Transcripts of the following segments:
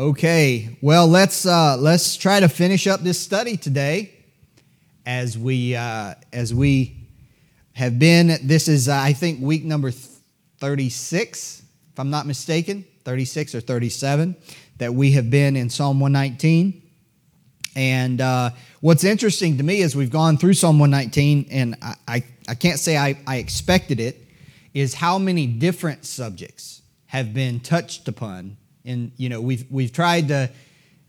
Okay, well let's uh, let's try to finish up this study today, as we uh, as we have been. This is uh, I think week number thirty six, if I'm not mistaken, thirty six or thirty seven that we have been in Psalm one nineteen. And uh, what's interesting to me is we've gone through Psalm one nineteen, and I, I I can't say I, I expected it, is how many different subjects have been touched upon and you know we've we've tried to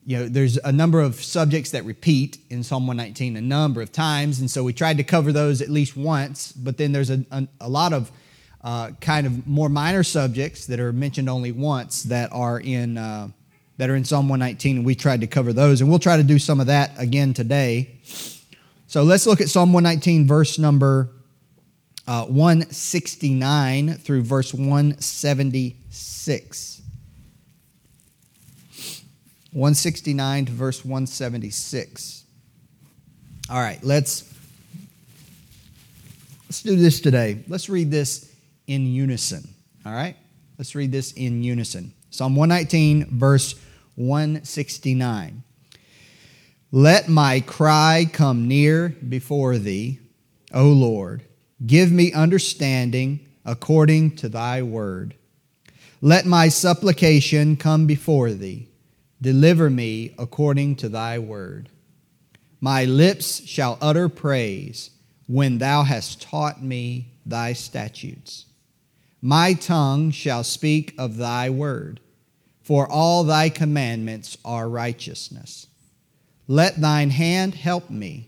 you know there's a number of subjects that repeat in psalm 119 a number of times. And so we tried to cover those at least once. But then there's a, a, a lot of uh, kind of more minor subjects that are mentioned only once that are in uh, that are in psalm 119 and we tried to cover those. And we'll try to do some of that again today. So let's look at psalm 119 verse number uh, 169 through verse 176 169 to verse 176. All right, let's let's do this today. Let's read this in unison. All right? Let's read this in unison. Psalm 119 verse 169. Let my cry come near before thee, O Lord. Give me understanding according to thy word. Let my supplication come before thee Deliver me according to thy word. My lips shall utter praise when thou hast taught me thy statutes. My tongue shall speak of thy word, for all thy commandments are righteousness. Let thine hand help me,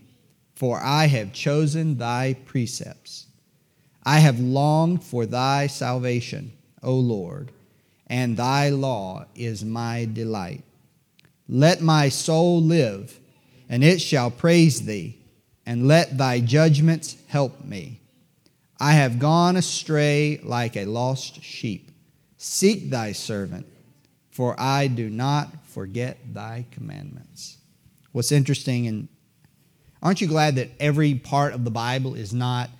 for I have chosen thy precepts. I have longed for thy salvation, O Lord, and thy law is my delight. Let my soul live, and it shall praise thee, and let thy judgments help me. I have gone astray like a lost sheep. Seek thy servant, for I do not forget thy commandments. What's interesting, and aren't you glad that every part of the Bible is not,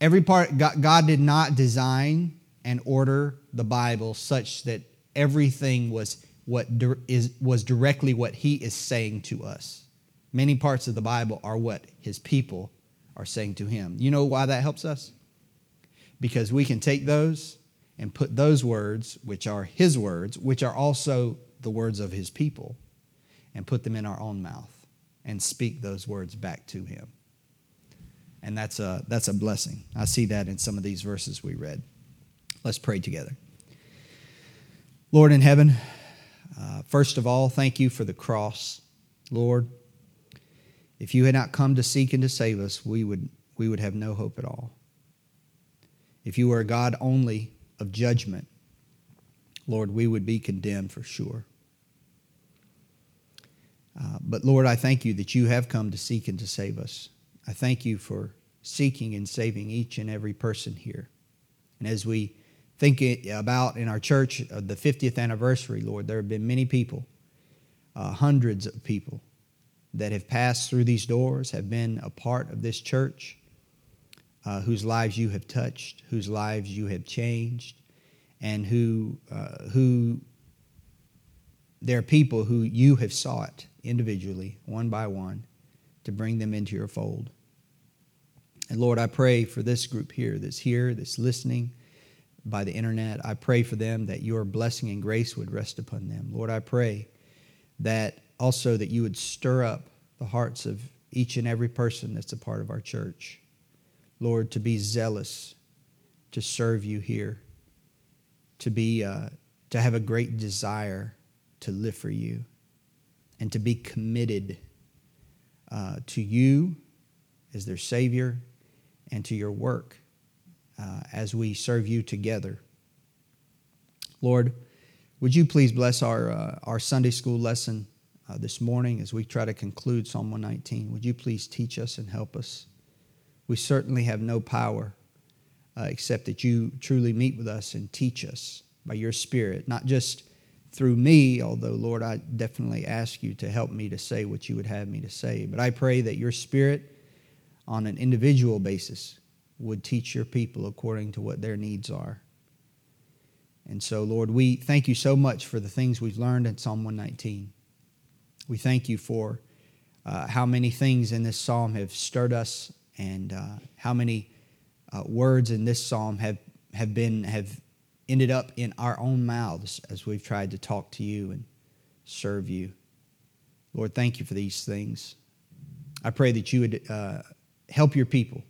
every part, God, did not design and order the Bible such that everything was what is, was directly what he is saying to us. Many parts of the Bible are what his people are saying to him. You know why that helps us? Because we can take those and put those words, which are his words, which are also the words of his people, and put them in our own mouth and speak those words back to him. And that's a, that's a blessing. I see that in some of these verses we read. Let's pray together. Lord in heaven, uh, first of all, thank you for the cross, Lord. If you had not come to seek and to save us, we would, we would have no hope at all. If you were a God only of judgment, Lord, we would be condemned for sure. Uh, but Lord, I thank you that you have come to seek and to save us. I thank you for seeking and saving each and every person here. And as we think about in our church uh, the 50th anniversary, Lord, there have been many people, uh, hundreds of people that have passed through these doors, have been a part of this church, uh, whose lives you have touched, whose lives you have changed, and who, uh, who there are people who you have sought individually, one by one, to bring them into your fold. And Lord, I pray for this group here that's here, that's listening by the internet. I pray for them that your blessing and grace would rest upon them. Lord, I pray that also that you would stir up the hearts of each and every person that's a part of our church. Lord, to be zealous to serve you here, to be uh, to have a great desire to live for you, and to be committed uh, to you as their Savior and to your work uh, as we serve you together. Lord, would you please bless our, uh, our Sunday school lesson uh, this morning as we try to conclude Psalm 119? Would you please teach us and help us? We certainly have no power uh, except that you truly meet with us and teach us by your Spirit, not just through me, although, Lord, I definitely ask you to help me to say what you would have me to say. But I pray that your Spirit, on an individual basis, would teach your people according to what their needs are. And so, Lord, we thank you so much for the things we've learned in Psalm 119. We thank you for uh, how many things in this psalm have stirred us and uh, how many uh, words in this psalm have, have been have ended up in our own mouths as we've tried to talk to you and serve you. Lord, thank you for these things. I pray that you would uh, help your people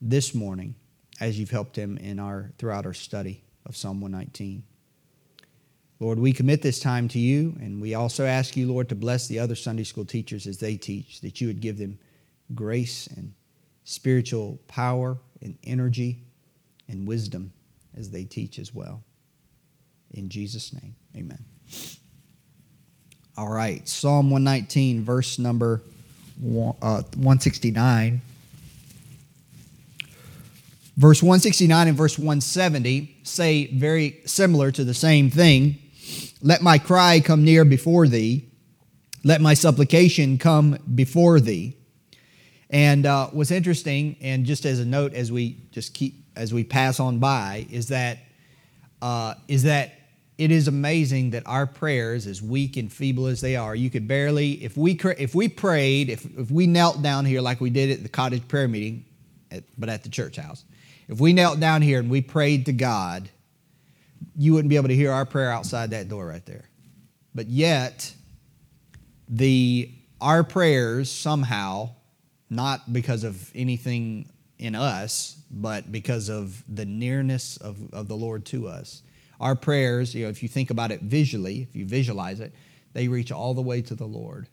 this morning as you've helped him in our throughout our study of Psalm 119. Lord, we commit this time to you, and we also ask you, Lord, to bless the other Sunday school teachers as they teach, that you would give them grace and spiritual power and energy and wisdom as they teach as well. In Jesus' name, amen. All right, Psalm 119, verse number uh, 169. Verse 169 and verse 170 say very similar to the same thing. Let my cry come near before thee. Let my supplication come before thee. And uh, what's interesting, and just as a note, as we just keep as we pass on by, is that uh, is that it is amazing that our prayers, as weak and feeble as they are, you could barely if we if we prayed, if if we knelt down here like we did at the cottage prayer meeting, at, but at the church house, if we knelt down here and we prayed to God, you wouldn't be able to hear our prayer outside that door right there. But yet, the our prayers somehow, not because of anything in us, but because of the nearness of, of the Lord to us. Our prayers, you know, if you think about it visually, if you visualize it, they reach all the way to the Lord.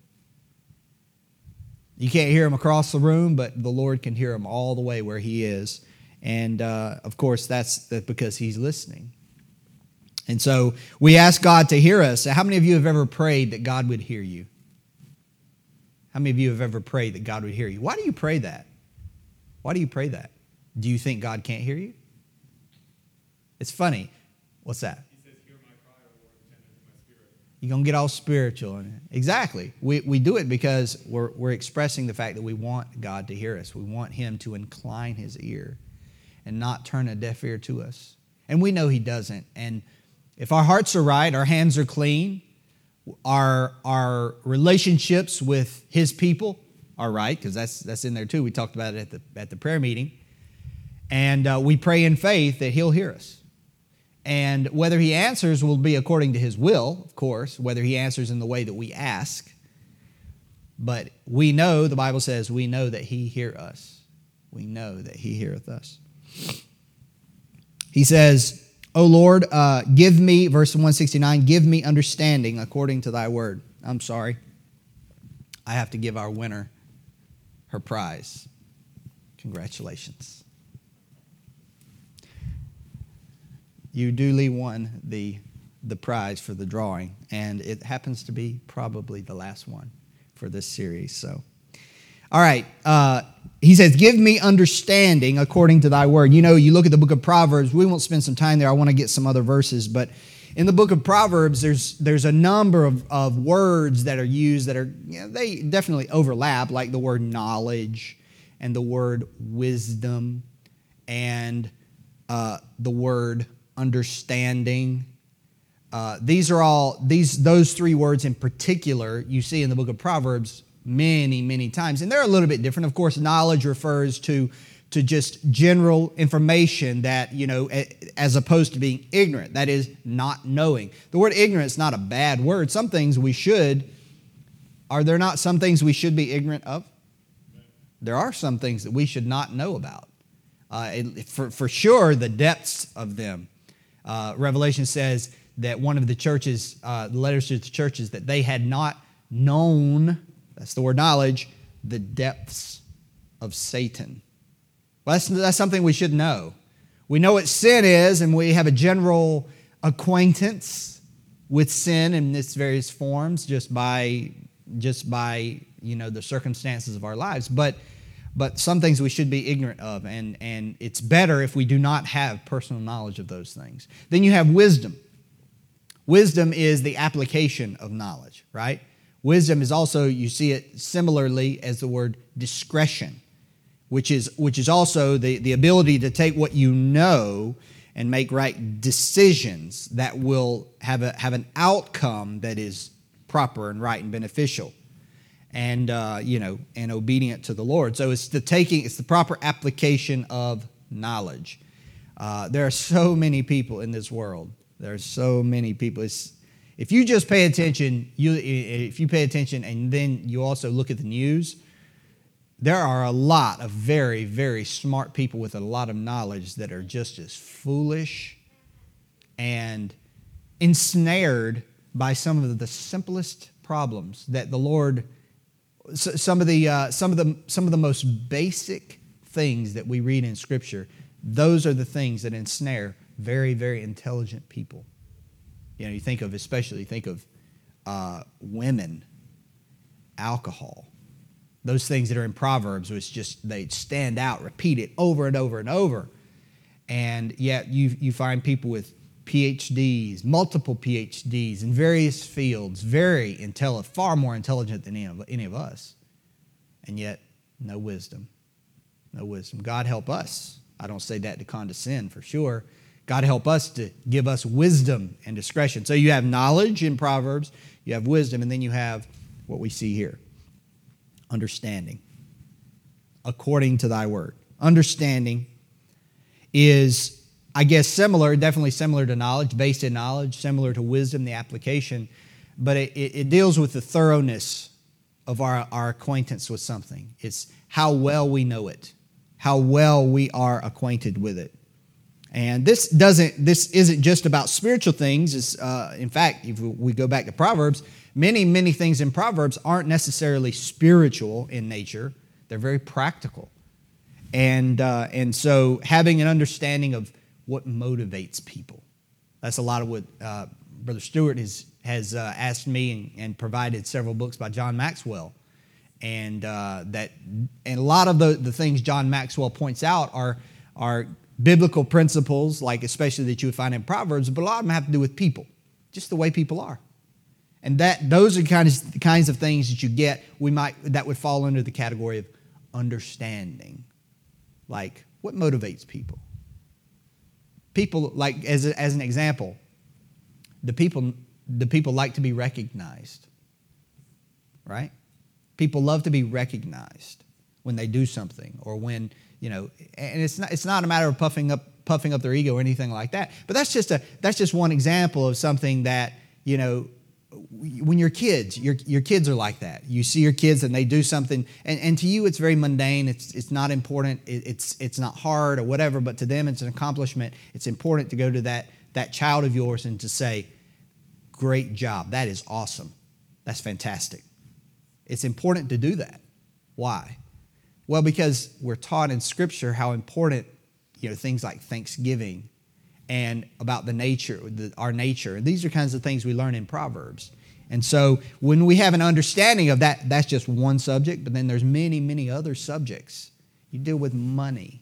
You can't hear them across the room, but the Lord can hear them all the way where He is. And uh, of course, that's, because He's listening. And so we ask God to hear us. How many of you have ever prayed that God would hear you? How many of you have ever prayed that God would hear you? Why do you pray that? Why do you pray that? Do you think God can't hear you? It's funny. What's that? You're going to get all spiritual. Exactly. We, we do it because we're, we're expressing the fact that we want God to hear us. We want Him to incline His ear and not turn a deaf ear to us. And we know He doesn't. And if our hearts are right, our hands are clean, our, our relationships with His people are right, because that's, that's in there too. We talked about it at the, at the prayer meeting. And uh, we pray in faith that He'll hear us. And whether He answers will be according to His will, of course, whether He answers in the way that we ask. But we know, the Bible says, we know that He hear us. We know that He heareth us. He says, O Lord, uh, give me, verse 169, give me understanding according to thy word. I'm sorry. I have to give our winner her prize. Congratulations. You duly won the, the prize for the drawing, and it happens to be probably the last one for this series. So, all right. Uh, he says, Give me understanding according to thy word. You know, you look at the book of Proverbs, we won't spend some time there. I want to get some other verses, but in the book of Proverbs, there's, there's a number of, of words that are used that are, you know, they definitely overlap, like the word knowledge and the word wisdom and uh, the word understanding. Uh, these are all these those three words in particular you see in the book of Proverbs many, many times. And they're a little bit different. Of course, knowledge refers to, to just general information that, you know, as opposed to being ignorant. That is, not knowing. The word ignorant is not a bad word. Some things we should, are there not some things we should be ignorant of? There are some things that we should not know about. Uh, for, for sure, the depths of them. Uh, Revelation says that one of the churches, uh, the letters to the churches, that they had not known that's the word knowledge, the depths of Satan. Well, that's, that's something we should know. We know what sin is, and we have a general acquaintance with sin in its various forms just by just by you know the circumstances of our lives. But but some things we should be ignorant of and and it's better if we do not have personal knowledge of those things. Then you have wisdom. Wisdom is the application of knowledge right Wisdom is also, you see it similarly as the word discretion, which is, which is also the, the ability to take what you know and make right decisions that will have, a, have an outcome that is proper and right and beneficial and uh, you know and obedient to the lord. So it's the taking it's the proper application of knowledge. Uh, there are so many people in this world. There are so many people. It's, if you just pay attention you if you pay attention and then you also look at the news there are a lot of very, very smart people with a lot of knowledge that are just as foolish and ensnared by some of the simplest problems that the Lord, some of the, uh, some of the, some of the most basic things that we read in Scripture, those are the things that ensnare very, very intelligent people. You know, you think of, especially think of uh, women, alcohol, those things that are in Proverbs, which just they stand out, repeat it over and over and over. And yet you, you find people with PhDs, multiple PhDs in various fields, very intelligent, far more intelligent than any of, any of us. And yet, no wisdom. No wisdom. God help us. I don't say that to condescend for sure. God help us to give us wisdom and discretion. So you have knowledge in Proverbs, you have wisdom, and then you have what we see here understanding according to thy word. Understanding is, I guess, similar, definitely similar to knowledge, based in knowledge, similar to wisdom, the application, but it, it deals with the thoroughness of our, our acquaintance with something. It's how well we know it, how well we are acquainted with it. And this doesn't, this isn't just about spiritual things. Uh, in fact, if we go back to Proverbs, many, many things in Proverbs aren't necessarily spiritual in nature, they're very practical. And, uh, and so having an understanding of what motivates people. That's a lot of what uh, Brother Stewart has, has uh, asked me and, and, provided several books by John Maxwell. And, uh, that, and a lot of the, the things John Maxwell points out are, are biblical principles, like especially that you would find in Proverbs, but a lot of them have to do with people, just the way people are. And that those are kinds the kinds of things that you get we might that would fall under the category of understanding. Like what motivates people? People like as, a, as an example, the people the people like to be recognized. Right? People love to be recognized when they do something or when, you know, and it's not it's not a matter of puffing up puffing up their ego or anything like that. But that's just a that's just one example of something that, you know, when you're kids, your, your kids are like that. You see your kids and they do something, and, and to you it's very mundane. It's, it's not important. It, it's, it's not hard or whatever, but to them it's an accomplishment. It's important to go to that, that child of yours and to say, Great job. That is awesome. That's fantastic. It's important to do that. Why? Well, because we're taught in Scripture how important you know, things like Thanksgiving and about the nature, the, our nature. And these are kinds of things we learn in Proverbs. And so when we have an understanding of that, that's just one subject, but then there's many, many other subjects. You deal with money,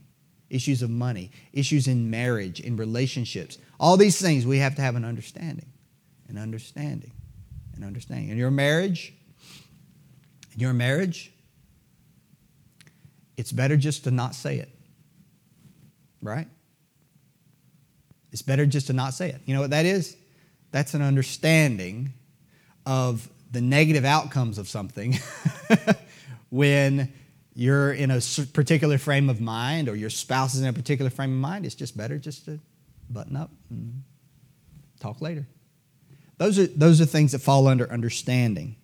issues of money, issues in marriage, in relationships. All these things we have to have an understanding, an understanding, an understanding. In your marriage, in your marriage, it's better just to not say it. Right? It's better just to not say it. You know what that is? That's an understanding of the negative outcomes of something when you're in a particular frame of mind or your spouse is in a particular frame of mind. It's just better just to button up and talk later. Those are, those are things that fall under understanding.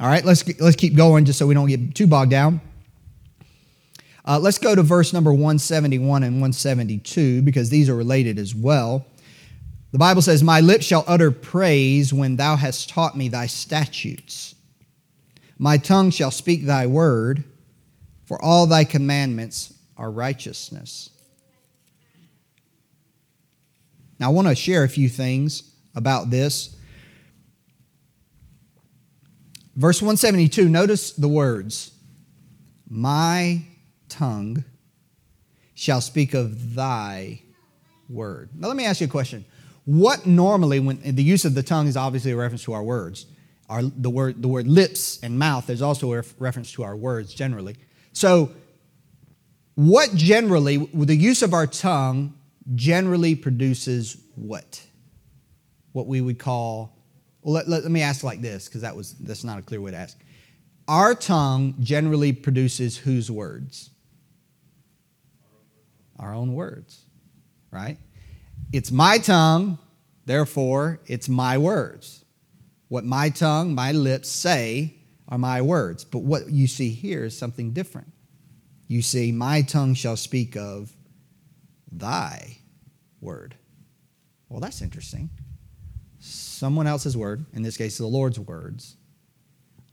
All right, let's, let's keep going just so we don't get too bogged down. Uh, let's go to verse number 171 and 172 because these are related as well. The Bible says, My lips shall utter praise when thou hast taught me thy statutes. My tongue shall speak thy word, for all thy commandments are righteousness. Now, I want to share a few things about this. Verse 172, notice the words, My tongue shall speak of thy word. Now, let me ask you a question. What normally, when the use of the tongue is obviously a reference to our words, our, the, word, the word lips and mouth is also a reference to our words generally. So, what generally, the use of our tongue, generally produces what? What we would call, well, let, let, let me ask like this, because that was that's not a clear way to ask. Our tongue generally produces whose words? Our own words, right? It's my tongue, therefore, it's my words. What my tongue, my lips say are my words. But what you see here is something different. You see, my tongue shall speak of thy word. Well, that's interesting. Someone else's word, in this case, the Lord's words,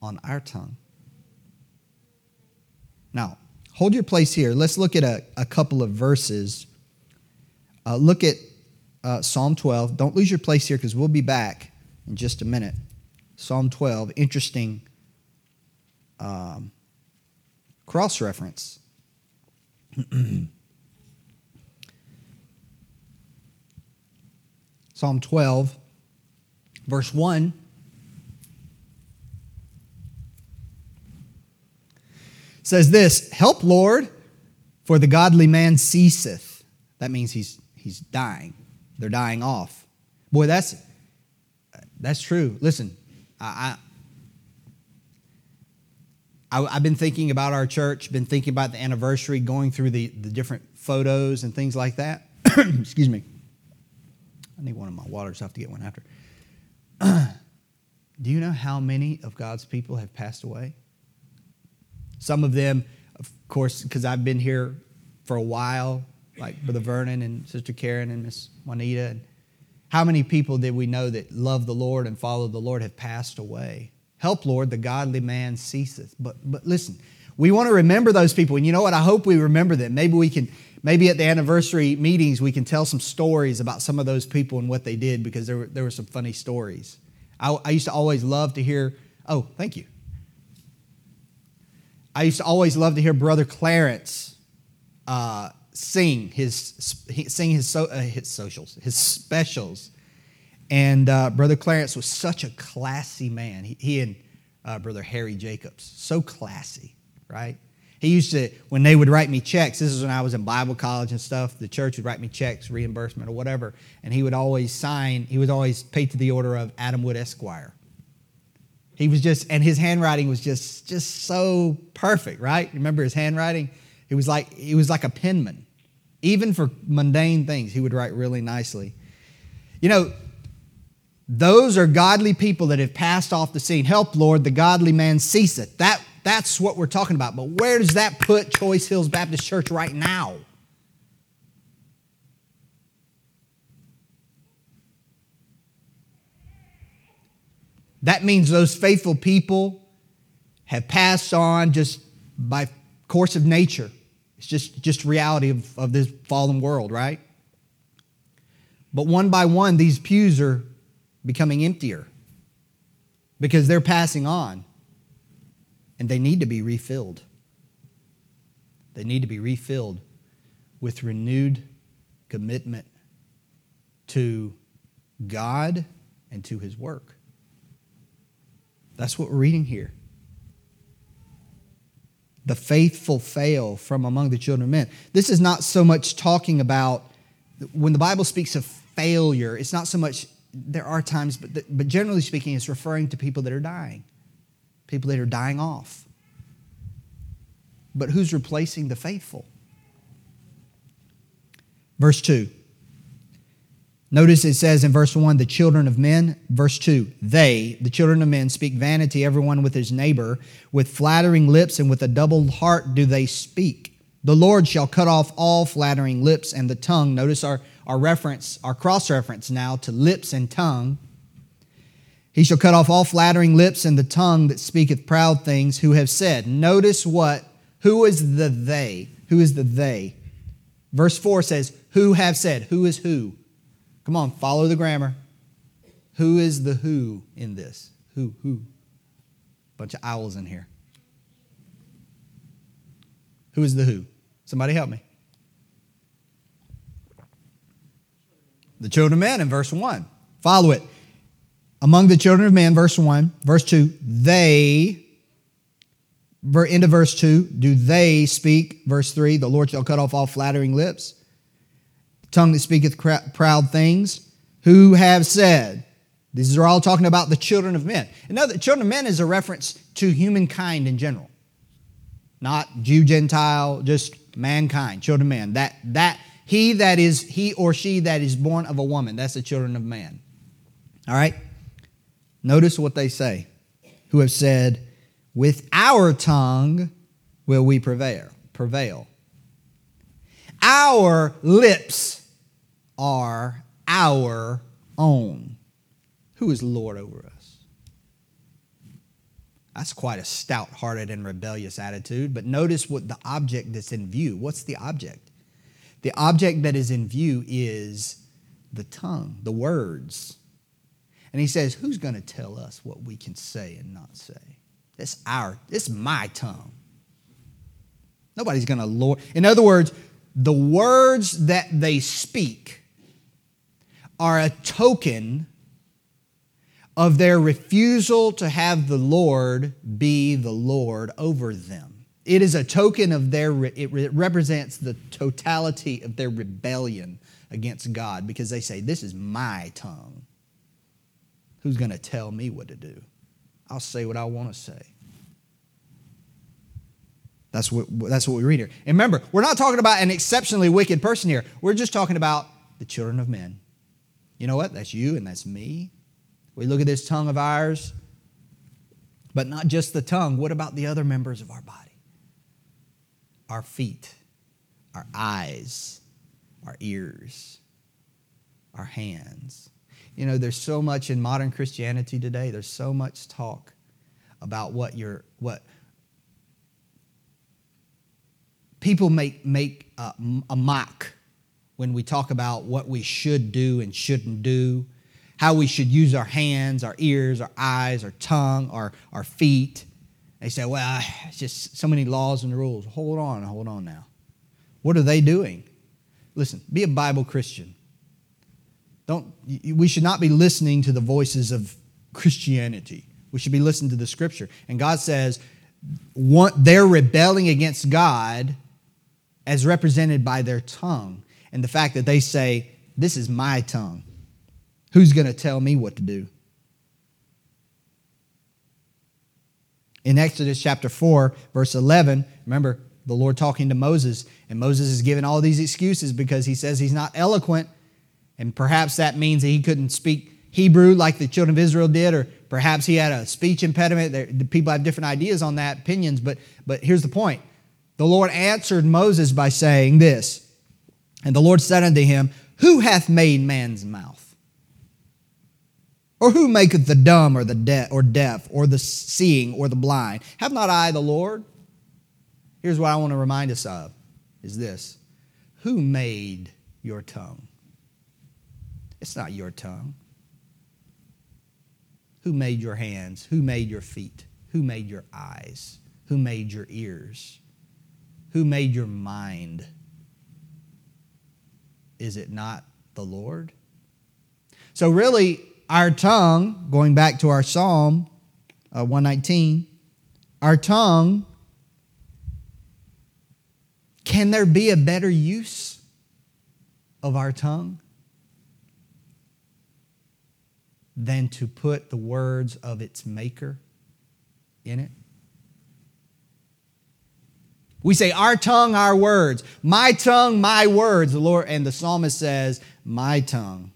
on our tongue. Now, hold your place here. Let's look at a, a couple of verses. Uh, look at uh, Psalm 12. Don't lose your place here because we'll be back in just a minute. Psalm 12, interesting um, cross reference. Psalm 12, verse 1. Says this Help, Lord, for the godly man ceaseth. That means he's, he's dying. They're dying off. Boy, that's, that's true. Listen, I, I, I've been thinking about our church, been thinking about the anniversary, going through the, the different photos and things like that. Excuse me. I need one of my waters. I have to get one after. Do you know how many of God's people have passed away? Some of them, of course, because I've been here for a while, like Brother Vernon and Sister Karen and Miss Juanita. And how many people did we know that love the Lord and follow the Lord have passed away? Help, Lord, the godly man ceaseth. But, but listen, we want to remember those people. And you know what? I hope we remember them. Maybe we can, maybe at the anniversary meetings, we can tell some stories about some of those people and what they did because there were, there were some funny stories. I, I used to always love to hear, oh, thank you. I used to always love to hear Brother Clarence uh, sing his sing his, so, uh, his socials, his specials. And uh, Brother Clarence was such a classy man. He, he and uh, Brother Harry Jacobs, so classy, right? He used to, when they would write me checks, this is when I was in Bible college and stuff, the church would write me checks, reimbursement or whatever, and he would always sign, he was always paid to the order of Adam Wood Esquire. He was just, and his handwriting was just, just so perfect, right? Remember his handwriting? It was like, it was like a penman. Even for mundane things, he would write really nicely. You know, those are godly people that have passed off the scene. Help, Lord, the godly man ceaseth. That, that's what we're talking about. But where does that put Choice Hills Baptist Church right now? That means those faithful people have passed on just by course of nature. It's just, just reality of, of this fallen world, right? But one by one, these pews are becoming emptier because they're passing on and they need to be refilled. They need to be refilled with renewed commitment to God and to His work. That's what we're reading here. The faithful fail from among the children of men. This is not so much talking about, when the Bible speaks of failure, it's not so much, there are times, but, but generally speaking, it's referring to people that are dying, people that are dying off. But who's replacing the faithful? Verse 2. Notice it says in verse 1, the children of men. Verse 2, they, the children of men, speak vanity, everyone with his neighbor. With flattering lips and with a double heart do they speak. The Lord shall cut off all flattering lips and the tongue. Notice our, our reference, our cross reference now to lips and tongue. He shall cut off all flattering lips and the tongue that speaketh proud things, who have said. Notice what, who is the they? Who is the they? Verse 4 says, Who have said? Who is who? Come on, follow the grammar. Who is the who in this? Who, who? Bunch of owls in here. Who is the who? Somebody help me. The children of men in verse 1. Follow it. Among the children of men, verse 1. Verse 2, they, into verse 2, do they speak? Verse 3, the Lord shall cut off all flattering lips tongue that speaketh proud things, who have said, these are all talking about the children of men. And that children of men is a reference to humankind in general, not Jew, Gentile, just mankind, children of man. That that he that is he or she that is born of a woman, that's the children of man. All right. Notice what they say, who have said, "With our tongue will we prevail." Prevail. Our lips are our own. Who is Lord over us? That's quite a stout hearted and rebellious attitude, but notice what the object that's in view. What's the object? The object that is in view is the tongue, the words. And he says, Who's going to tell us what we can say and not say? It's our, it's my tongue. Nobody's going to lord. In other words, the words that they speak are a token of their refusal to have the Lord be the Lord over them. It is a token of their, it represents the totality of their rebellion against God because they say, This is my tongue. Who's going to tell me what to do? I'll say what I want to say. That's what, that's what we read here. And remember, we're not talking about an exceptionally wicked person here. We're just talking about the children of men. You know what? That's you and that's me. We look at this tongue of ours, but not just the tongue. What about the other members of our body? Our feet, our eyes, our ears, our hands. You know, there's so much in modern Christianity today, there's so much talk about what your what people make, make a, a mock when we talk about what we should do and shouldn't do, how we should use our hands, our ears, our eyes, our tongue, our, our feet. They say, well, it's just so many laws and rules. Hold on, hold on now. What are they doing? Listen, be a Bible Christian. Don't, we should not be listening to the voices of Christianity. We should be listening to the scripture. And God says, they're rebelling against God as represented by their tongue and the fact that they say, This is my tongue. Who's going to tell me what to do? In Exodus chapter 4, verse 11, remember the Lord talking to Moses, and Moses is giving all these excuses because he says he's not eloquent, and perhaps that means that he couldn't speak Hebrew like the children of Israel did, or perhaps he had a speech impediment. People have different ideas on that, opinions, but, but here's the point the Lord answered Moses by saying this And the Lord said unto him, Who hath made man's mouth? Or who maketh the dumb or the deaf or deaf or the seeing or the blind? Have not I the Lord? Here's what I want to remind us of is this. Who made your tongue? It's not your tongue. Who made your hands? Who made your feet? Who made your eyes? Who made your ears? Who made your mind? Is it not the Lord? So, really, our tongue, going back to our Psalm uh, 119, our tongue, can there be a better use of our tongue than to put the words of its maker in it? We say, Our tongue, our words. My tongue, my words. The Lord, and the psalmist says, My tongue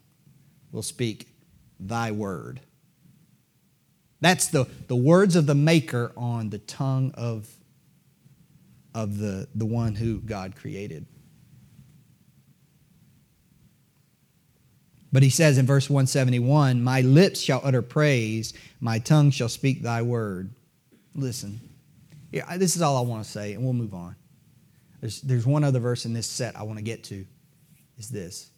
will speak thy word. That's the, the words of the maker on the tongue of, of the, the one who God created. But he says in verse 171 My lips shall utter praise, my tongue shall speak thy word. Listen, yeah, this is all I want to say, and we'll move on. There's, there's one other verse in this set I want to get to, is this.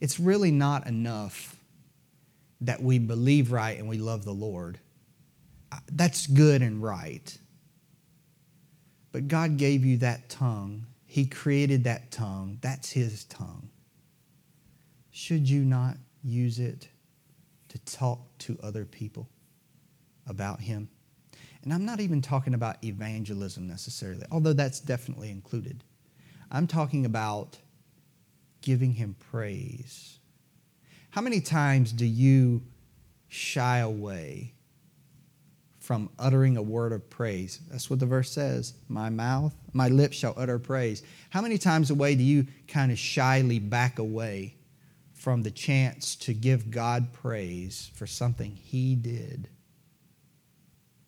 It's really not enough that we believe right and we love the Lord. That's good and right. But God gave you that tongue. He created that tongue. That's His tongue. Should you not use it to talk to other people? About him. And I'm not even talking about evangelism necessarily, although that's definitely included. I'm talking about giving him praise. How many times do you shy away from uttering a word of praise? That's what the verse says. My mouth, my lips shall utter praise. How many times away do you kind of shyly back away from the chance to give God praise for something he did?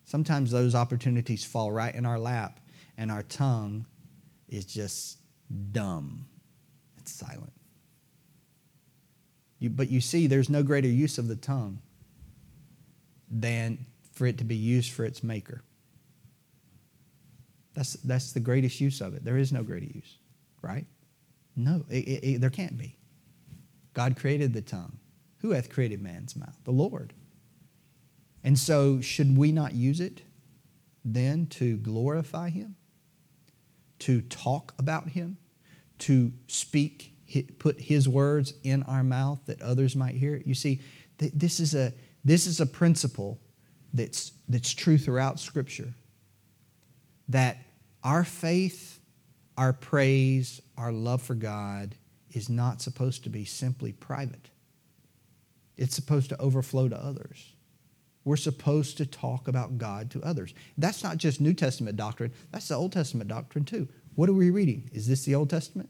Sometimes those opportunities fall right in our lap and our tongue is just dumb. It's silent. You, but you see, there's no greater use of the tongue than for it to be used for its maker. That's, that's the greatest use of it. There is no greater use, right? No, it, it, it, there can't be. God created the tongue. Who hath created man's mouth? The Lord. And so, should we not use it then to glorify Him? To talk about Him? To speak, put His words in our mouth that others might hear? You see, this is a, this is a principle that's, that's true throughout Scripture that our faith, our praise, our love for God is not supposed to be simply private. It's supposed to overflow to others. We're supposed to talk about God to others. That's not just New Testament doctrine, that's the Old Testament doctrine too. What are we reading? Is this the Old Testament?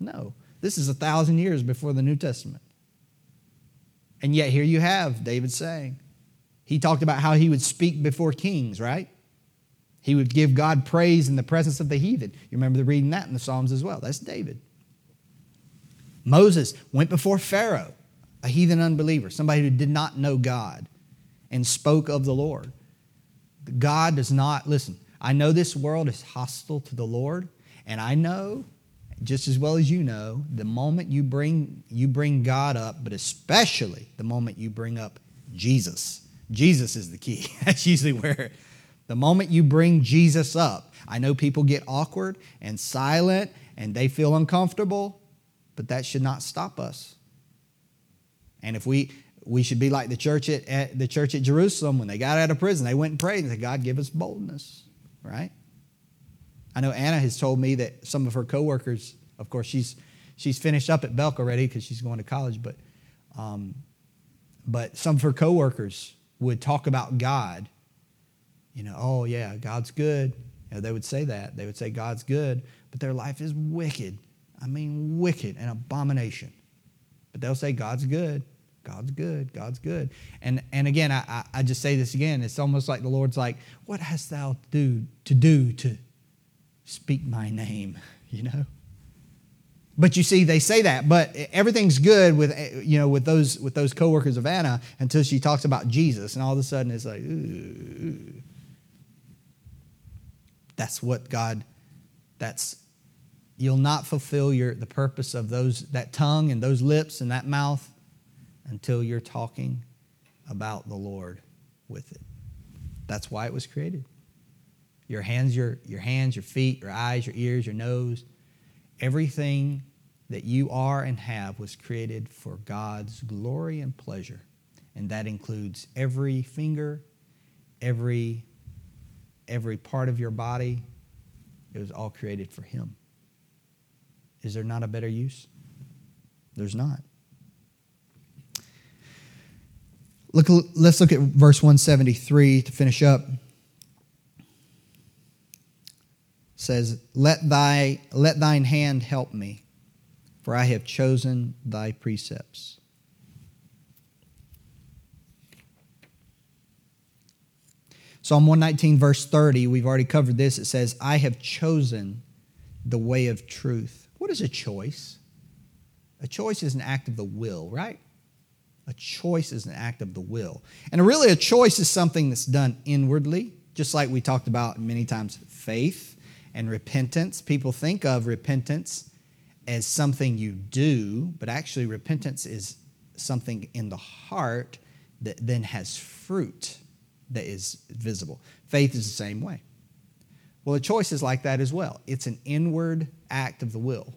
No. This is a thousand years before the New Testament. And yet, here you have David saying, he talked about how he would speak before kings, right? He would give God praise in the presence of the heathen. You remember the reading that in the Psalms as well. That's David. Moses went before Pharaoh, a heathen unbeliever, somebody who did not know God and spoke of the Lord. God does not, listen, I know this world is hostile to the Lord, and I know just as well as you know, the moment you bring you bring God up, but especially the moment you bring up Jesus. Jesus is the key. That's usually where the moment you bring Jesus up, I know people get awkward and silent and they feel uncomfortable, but that should not stop us. And if we we should be like the church at, at, the church at Jerusalem when they got out of prison. They went and prayed and said, God, give us boldness, right? I know Anna has told me that some of her coworkers, of course, she's she's finished up at Belk already because she's going to college, but um, but some of her coworkers would talk about God. You know, oh yeah, God's good. You know, they would say that. They would say God's good, but their life is wicked. I mean, wicked and abomination. But they'll say God's good. God's good. God's good. And and again, I, I just say this again. It's almost like the Lord's like, what hast thou do to do to speak my name? You know. But you see, they say that, but everything's good with you know with those with those coworkers of Anna until she talks about Jesus, and all of a sudden it's like, ooh. That's what God. That's you'll not fulfill your the purpose of those that tongue and those lips and that mouth until you're talking about the Lord with it. That's why it was created. Your hands, your, your hands, your feet, your eyes, your ears, your nose, everything that you are and have was created for God's glory and pleasure. And that includes every finger, every every part of your body. It was all created for him. Is there not a better use? There's not. Look, let's look at verse 173 to finish up. It says, Let, thy, let thine hand help me, for I have chosen thy precepts. Psalm 119, verse 30, we've already covered this. It says, I have chosen the way of truth. What is a choice? A choice is an act of the will, right? A choice is an act of the will. And really, a choice is something that's done inwardly, just like we talked about many times faith and repentance. People think of repentance as something you do, but actually, repentance is something in the heart that then has fruit that is visible. Faith is the same way. Well, a choice is like that as well. It's an inward act of the will,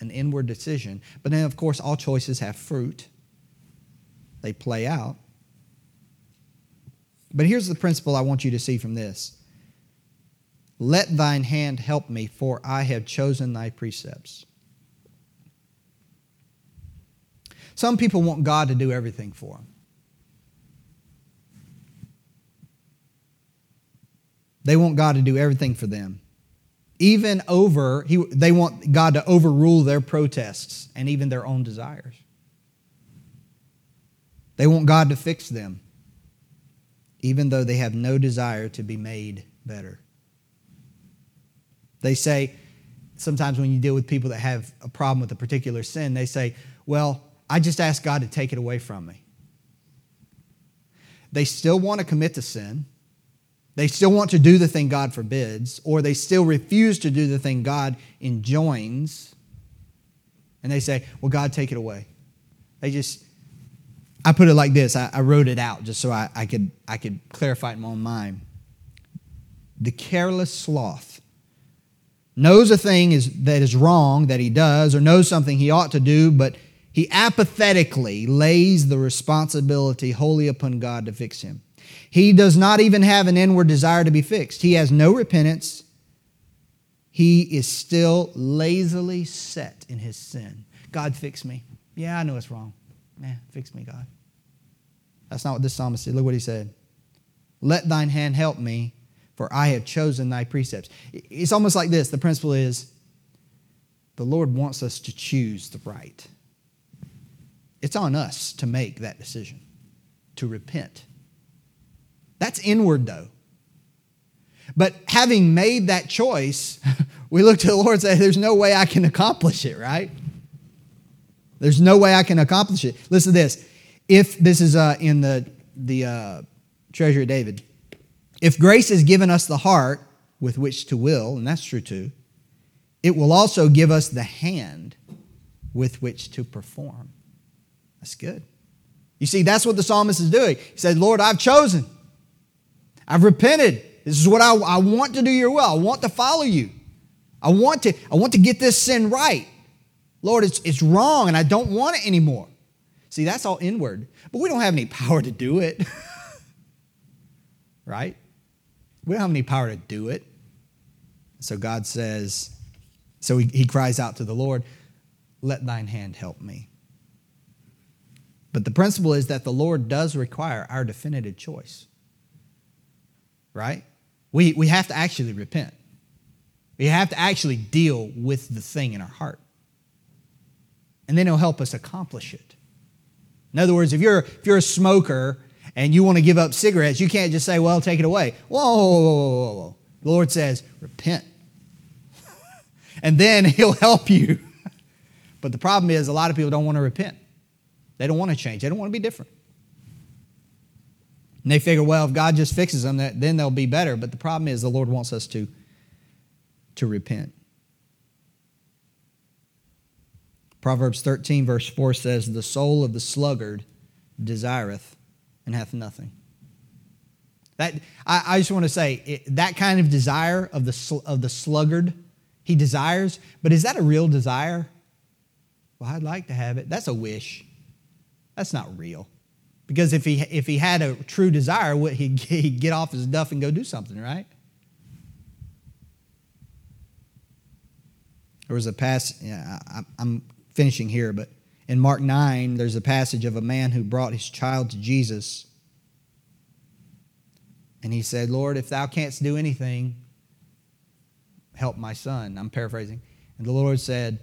an inward decision. But then, of course, all choices have fruit they play out. But here's the principle I want you to see from this Let thine hand help me, for I have chosen thy precepts. Some people want God to do everything for them. They want God to do everything for them. Even over, he, they want God to overrule their protests and even their own desires. They want God to fix them, even though they have no desire to be made better. They say, sometimes when you deal with people that have a problem with a particular sin, they say, Well, I just ask God to take it away from me. They still want to commit to sin. They still want to do the thing God forbids, or they still refuse to do the thing God enjoins. And they say, Well, God, take it away. They just, I put it like this I, I wrote it out just so I, I, could, I could clarify it in my own mind. The careless sloth knows a thing is, that is wrong that he does, or knows something he ought to do, but he apathetically lays the responsibility wholly upon God to fix him. He does not even have an inward desire to be fixed. He has no repentance. He is still lazily set in his sin. God, fix me. Yeah, I know it's wrong. Man, fix me, God. That's not what this psalmist said. Look what he said. Let thine hand help me, for I have chosen thy precepts. It's almost like this. The principle is the Lord wants us to choose the right. It's on us to make that decision, to repent that's inward, though. But having made that choice, we look to the Lord and say, There's no way I can accomplish it, right? There's no way I can accomplish it. Listen to this. If this is uh, in the, the uh, Treasury of David, if grace has given us the heart with which to will, and that's true too, it will also give us the hand with which to perform. That's good. You see, that's what the psalmist is doing. He said, Lord, I've chosen. I've repented. This is what I, I want to do your will. I want to follow you. I want to, I want to get this sin right. Lord, it's, it's wrong and I don't want it anymore. See, that's all inward. But we don't have any power to do it. right? We don't have any power to do it. So God says, so he, he cries out to the Lord, let thine hand help me. But the principle is that the Lord does require our definitive choice right? We, we have to actually repent. We have to actually deal with the thing in our heart. And then He'll help us accomplish it. In other words, if you're, if you're a smoker and you want to give up cigarettes, you can't just say, well, take it away. Whoa, whoa, whoa, whoa, whoa. The Lord says, repent. and then He'll help you. but the problem is, a lot of people don't want to repent. They don't want to change, they don't want to be different. And they figure, well, if God just fixes them, then they'll be better. But the problem is the Lord wants us to, to repent. Proverbs 13, verse 4 says, The soul of the sluggard desireth and hath nothing. That, I, I just want to say, it, that kind of desire of the, of the sluggard, he desires, but is that a real desire? Well, I'd like to have it. That's a wish. That's not real. Because if he, if he had a true desire, he'd, he'd get off his duff and go do something, right? There was a passage, yeah, I'm finishing here, but in Mark 9, there's a passage of a man who brought his child to Jesus. And he said, Lord, if thou canst do anything, help my son. I'm paraphrasing. And the Lord said,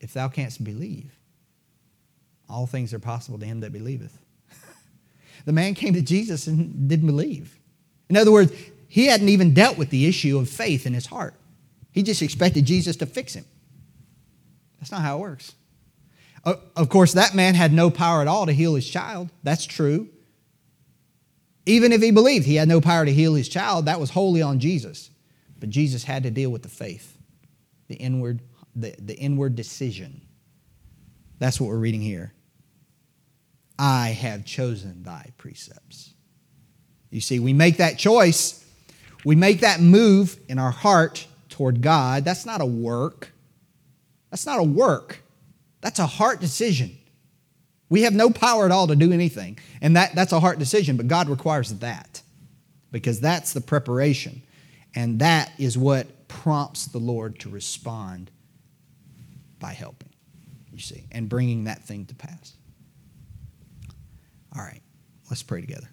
If thou canst believe, all things are possible to him that believeth. the man came to Jesus and didn't believe. In other words, he hadn't even dealt with the issue of faith in his heart. He just expected Jesus to fix him. That's not how it works. Of course, that man had no power at all to heal his child. That's true. Even if he believed he had no power to heal his child, that was wholly on Jesus. But Jesus had to deal with the faith, the inward, the, the inward decision. That's what we're reading here. I have chosen thy precepts. You see, we make that choice, we make that move in our heart toward God. That's not a work. That's not a work, that's a heart decision. We have no power at all to do anything. And that, that's a heart decision, but God requires that because that's the preparation. And that is what prompts the Lord to respond by helping, you see, and bringing that thing to pass. All right, let's pray together.